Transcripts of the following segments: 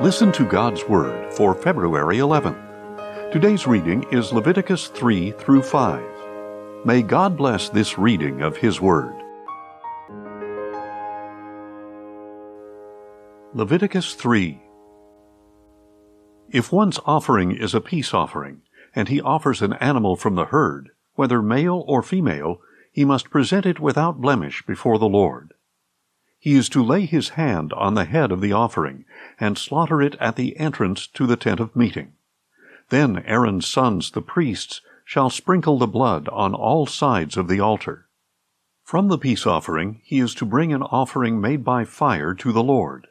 Listen to God's Word for February 11th. Today's reading is Leviticus 3 through 5. May God bless this reading of His Word. Leviticus 3 If one's offering is a peace offering, and he offers an animal from the herd, whether male or female, he must present it without blemish before the Lord. He is to lay his hand on the head of the offering and slaughter it at the entrance to the tent of meeting. Then Aaron's sons, the priests, shall sprinkle the blood on all sides of the altar. From the peace offering he is to bring an offering made by fire to the Lord,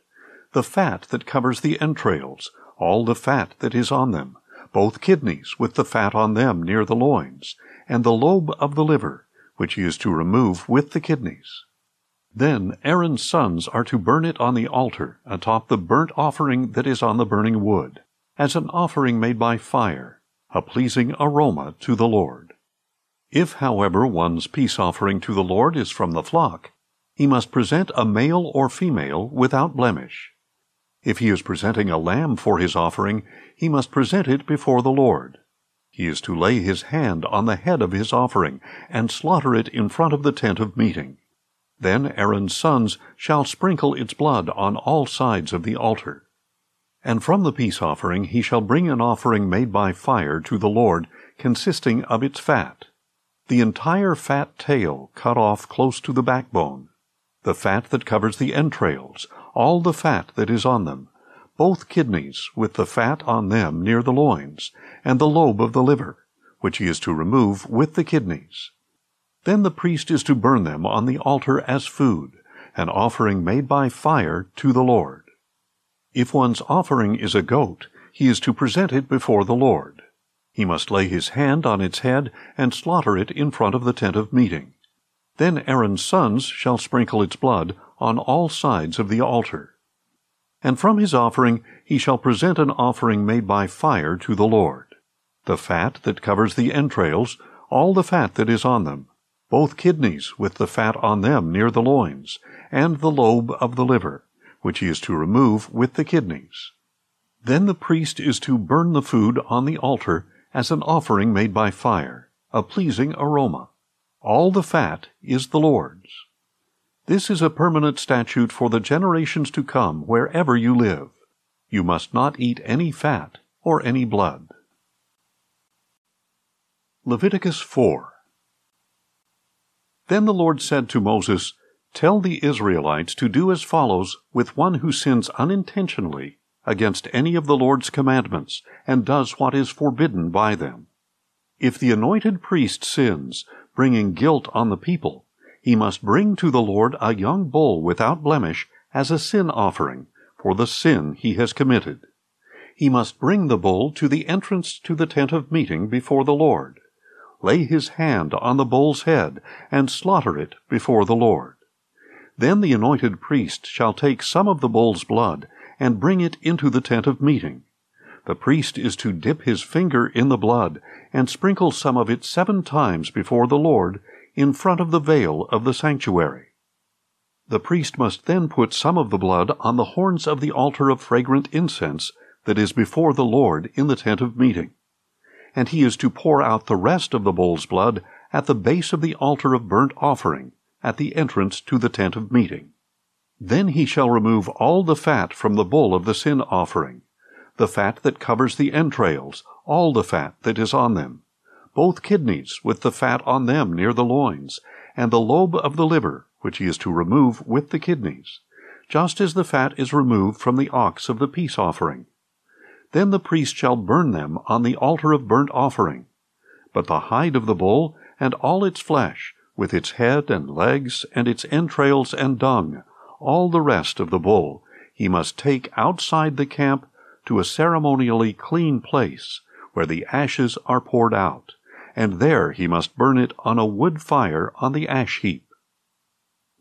the fat that covers the entrails, all the fat that is on them, both kidneys with the fat on them near the loins, and the lobe of the liver, which he is to remove with the kidneys. Then Aaron's sons are to burn it on the altar atop the burnt offering that is on the burning wood, as an offering made by fire, a pleasing aroma to the Lord. If, however, one's peace offering to the Lord is from the flock, he must present a male or female without blemish. If he is presenting a lamb for his offering, he must present it before the Lord. He is to lay his hand on the head of his offering and slaughter it in front of the tent of meeting. Then Aaron's sons shall sprinkle its blood on all sides of the altar. And from the peace offering he shall bring an offering made by fire to the Lord, consisting of its fat. The entire fat tail cut off close to the backbone, the fat that covers the entrails, all the fat that is on them, both kidneys with the fat on them near the loins, and the lobe of the liver, which he is to remove with the kidneys. Then the priest is to burn them on the altar as food, an offering made by fire to the Lord. If one's offering is a goat, he is to present it before the Lord. He must lay his hand on its head and slaughter it in front of the tent of meeting. Then Aaron's sons shall sprinkle its blood on all sides of the altar. And from his offering he shall present an offering made by fire to the Lord. The fat that covers the entrails, all the fat that is on them, both kidneys with the fat on them near the loins, and the lobe of the liver, which he is to remove with the kidneys. Then the priest is to burn the food on the altar as an offering made by fire, a pleasing aroma. All the fat is the Lord's. This is a permanent statute for the generations to come wherever you live. You must not eat any fat or any blood. Leviticus 4 then the Lord said to Moses, Tell the Israelites to do as follows with one who sins unintentionally against any of the Lord's commandments and does what is forbidden by them. If the anointed priest sins, bringing guilt on the people, he must bring to the Lord a young bull without blemish as a sin offering for the sin he has committed. He must bring the bull to the entrance to the tent of meeting before the Lord lay his hand on the bull's head, and slaughter it before the Lord. Then the anointed priest shall take some of the bull's blood, and bring it into the tent of meeting. The priest is to dip his finger in the blood, and sprinkle some of it seven times before the Lord, in front of the veil of the sanctuary. The priest must then put some of the blood on the horns of the altar of fragrant incense that is before the Lord in the tent of meeting and he is to pour out the rest of the bull's blood at the base of the altar of burnt offering, at the entrance to the tent of meeting. Then he shall remove all the fat from the bull of the sin offering, the fat that covers the entrails, all the fat that is on them, both kidneys with the fat on them near the loins, and the lobe of the liver, which he is to remove with the kidneys, just as the fat is removed from the ox of the peace offering. Then the priest shall burn them on the altar of burnt offering. But the hide of the bull, and all its flesh, with its head and legs, and its entrails and dung, all the rest of the bull, he must take outside the camp to a ceremonially clean place, where the ashes are poured out, and there he must burn it on a wood fire on the ash heap.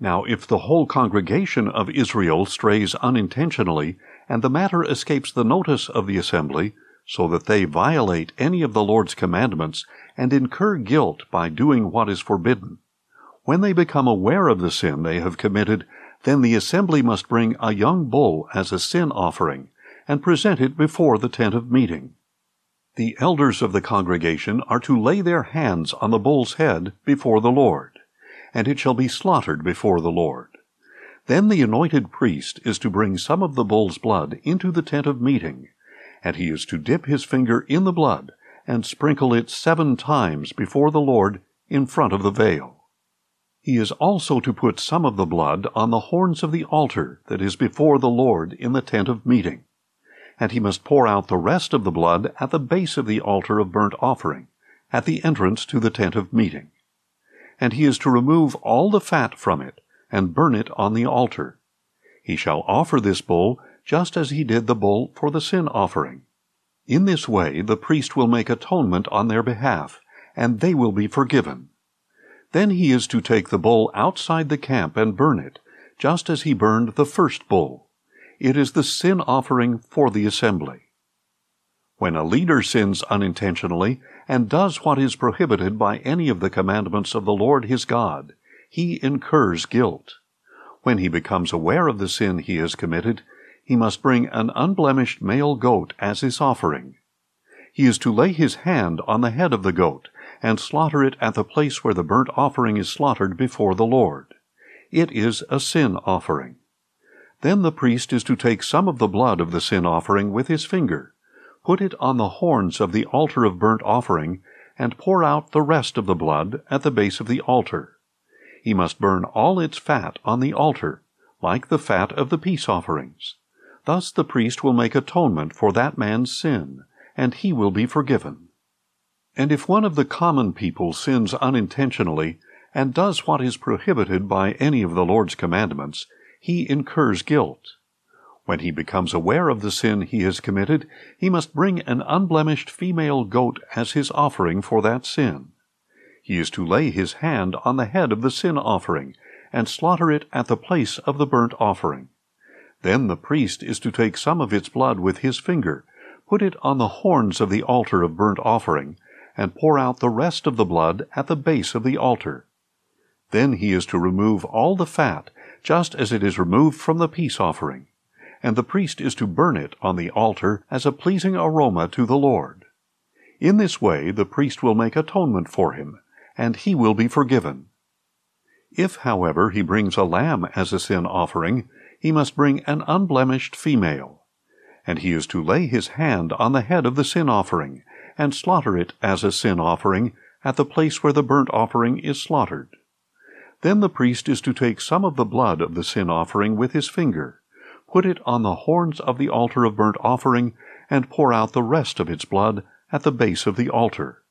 Now, if the whole congregation of Israel strays unintentionally, and the matter escapes the notice of the assembly, so that they violate any of the Lord's commandments and incur guilt by doing what is forbidden. When they become aware of the sin they have committed, then the assembly must bring a young bull as a sin offering, and present it before the tent of meeting. The elders of the congregation are to lay their hands on the bull's head before the Lord, and it shall be slaughtered before the Lord. Then the anointed priest is to bring some of the bull's blood into the tent of meeting, and he is to dip his finger in the blood and sprinkle it seven times before the Lord in front of the veil. He is also to put some of the blood on the horns of the altar that is before the Lord in the tent of meeting and he must pour out the rest of the blood at the base of the altar of burnt offering, at the entrance to the tent of meeting. And he is to remove all the fat from it, and burn it on the altar. He shall offer this bull just as he did the bull for the sin offering. In this way the priest will make atonement on their behalf, and they will be forgiven. Then he is to take the bull outside the camp and burn it, just as he burned the first bull. It is the sin offering for the assembly. When a leader sins unintentionally and does what is prohibited by any of the commandments of the Lord his God, he incurs guilt. When he becomes aware of the sin he has committed, he must bring an unblemished male goat as his offering. He is to lay his hand on the head of the goat and slaughter it at the place where the burnt offering is slaughtered before the Lord. It is a sin offering. Then the priest is to take some of the blood of the sin offering with his finger, put it on the horns of the altar of burnt offering, and pour out the rest of the blood at the base of the altar. He must burn all its fat on the altar, like the fat of the peace offerings. Thus the priest will make atonement for that man's sin, and he will be forgiven. And if one of the common people sins unintentionally, and does what is prohibited by any of the Lord's commandments, he incurs guilt. When he becomes aware of the sin he has committed, he must bring an unblemished female goat as his offering for that sin. He is to lay his hand on the head of the sin offering and slaughter it at the place of the burnt offering. Then the priest is to take some of its blood with his finger, put it on the horns of the altar of burnt offering, and pour out the rest of the blood at the base of the altar. Then he is to remove all the fat just as it is removed from the peace offering, and the priest is to burn it on the altar as a pleasing aroma to the Lord. In this way the priest will make atonement for him, and he will be forgiven. If, however, he brings a lamb as a sin offering, he must bring an unblemished female. And he is to lay his hand on the head of the sin offering, and slaughter it as a sin offering at the place where the burnt offering is slaughtered. Then the priest is to take some of the blood of the sin offering with his finger, put it on the horns of the altar of burnt offering, and pour out the rest of its blood at the base of the altar.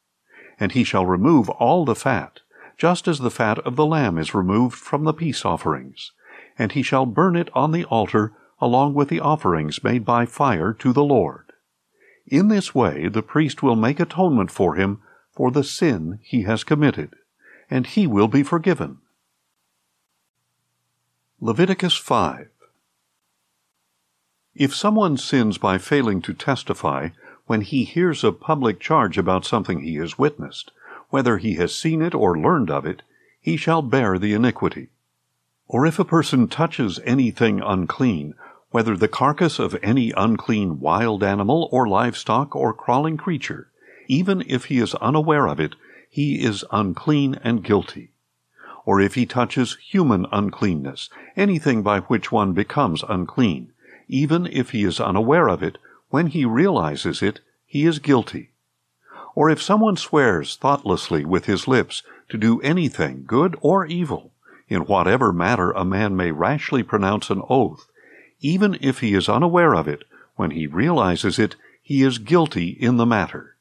And he shall remove all the fat, just as the fat of the lamb is removed from the peace offerings. And he shall burn it on the altar along with the offerings made by fire to the Lord. In this way the priest will make atonement for him for the sin he has committed, and he will be forgiven. Leviticus 5 If someone sins by failing to testify when he hears a public charge about something he has witnessed, whether he has seen it or learned of it, he shall bear the iniquity. Or if a person touches anything unclean, whether the carcass of any unclean wild animal or livestock or crawling creature, even if he is unaware of it, he is unclean and guilty or if he touches human uncleanness, anything by which one becomes unclean, even if he is unaware of it, when he realizes it, he is guilty. Or if someone swears thoughtlessly with his lips to do anything, good or evil, in whatever matter a man may rashly pronounce an oath, even if he is unaware of it, when he realizes it, he is guilty in the matter.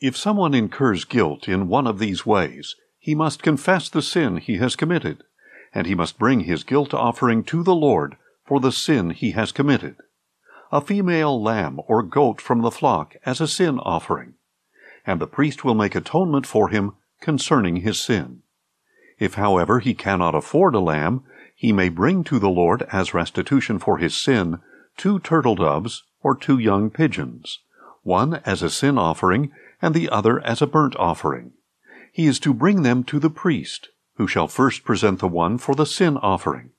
If someone incurs guilt in one of these ways, he must confess the sin he has committed, and he must bring his guilt offering to the Lord for the sin he has committed. A female lamb or goat from the flock as a sin offering, and the priest will make atonement for him concerning his sin. If, however, he cannot afford a lamb, he may bring to the Lord as restitution for his sin two turtle doves or two young pigeons, one as a sin offering and the other as a burnt offering he is to bring them to the priest, who shall first present the one for the sin offering.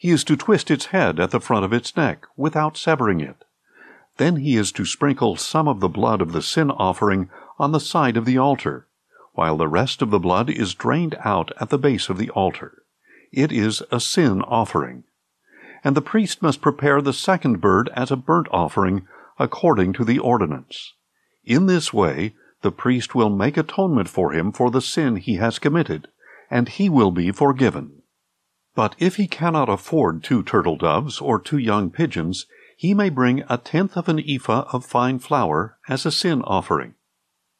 He is to twist its head at the front of its neck, without severing it. Then he is to sprinkle some of the blood of the sin offering on the side of the altar, while the rest of the blood is drained out at the base of the altar. It is a sin offering. And the priest must prepare the second bird as a burnt offering according to the ordinance. In this way, the priest will make atonement for him for the sin he has committed, and he will be forgiven. But if he cannot afford two turtle doves or two young pigeons, he may bring a tenth of an ephah of fine flour as a sin offering.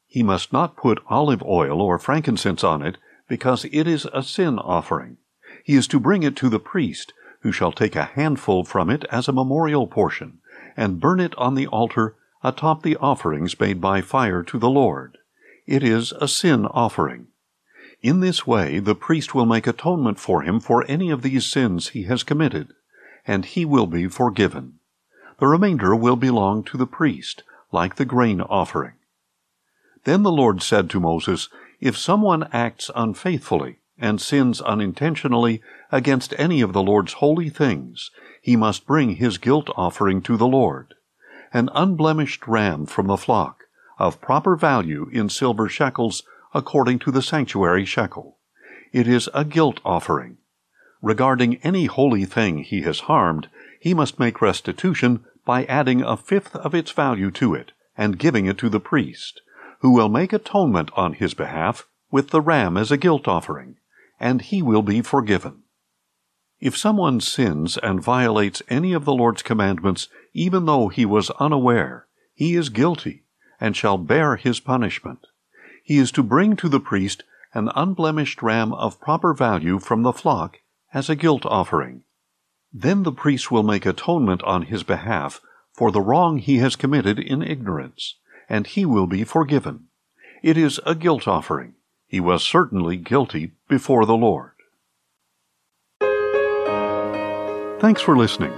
He must not put olive oil or frankincense on it, because it is a sin offering. He is to bring it to the priest, who shall take a handful from it as a memorial portion, and burn it on the altar atop the offerings made by fire to the Lord. It is a sin offering. In this way the priest will make atonement for him for any of these sins he has committed, and he will be forgiven. The remainder will belong to the priest, like the grain offering. Then the Lord said to Moses, If someone acts unfaithfully and sins unintentionally against any of the Lord's holy things, he must bring his guilt offering to the Lord. An unblemished ram from the flock, of proper value in silver shekels, according to the sanctuary shekel. It is a guilt offering. Regarding any holy thing he has harmed, he must make restitution by adding a fifth of its value to it and giving it to the priest, who will make atonement on his behalf with the ram as a guilt offering, and he will be forgiven. If someone sins and violates any of the Lord's commandments, even though he was unaware, he is guilty and shall bear his punishment. He is to bring to the priest an unblemished ram of proper value from the flock as a guilt offering then the priest will make atonement on his behalf for the wrong he has committed in ignorance, and he will be forgiven. It is a guilt offering. He was certainly guilty before the Lord. Thanks for listening,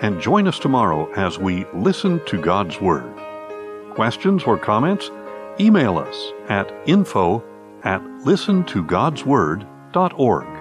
and join us tomorrow as we listen to God's Word. Questions or comments? Email us at info at listentogodsword.org.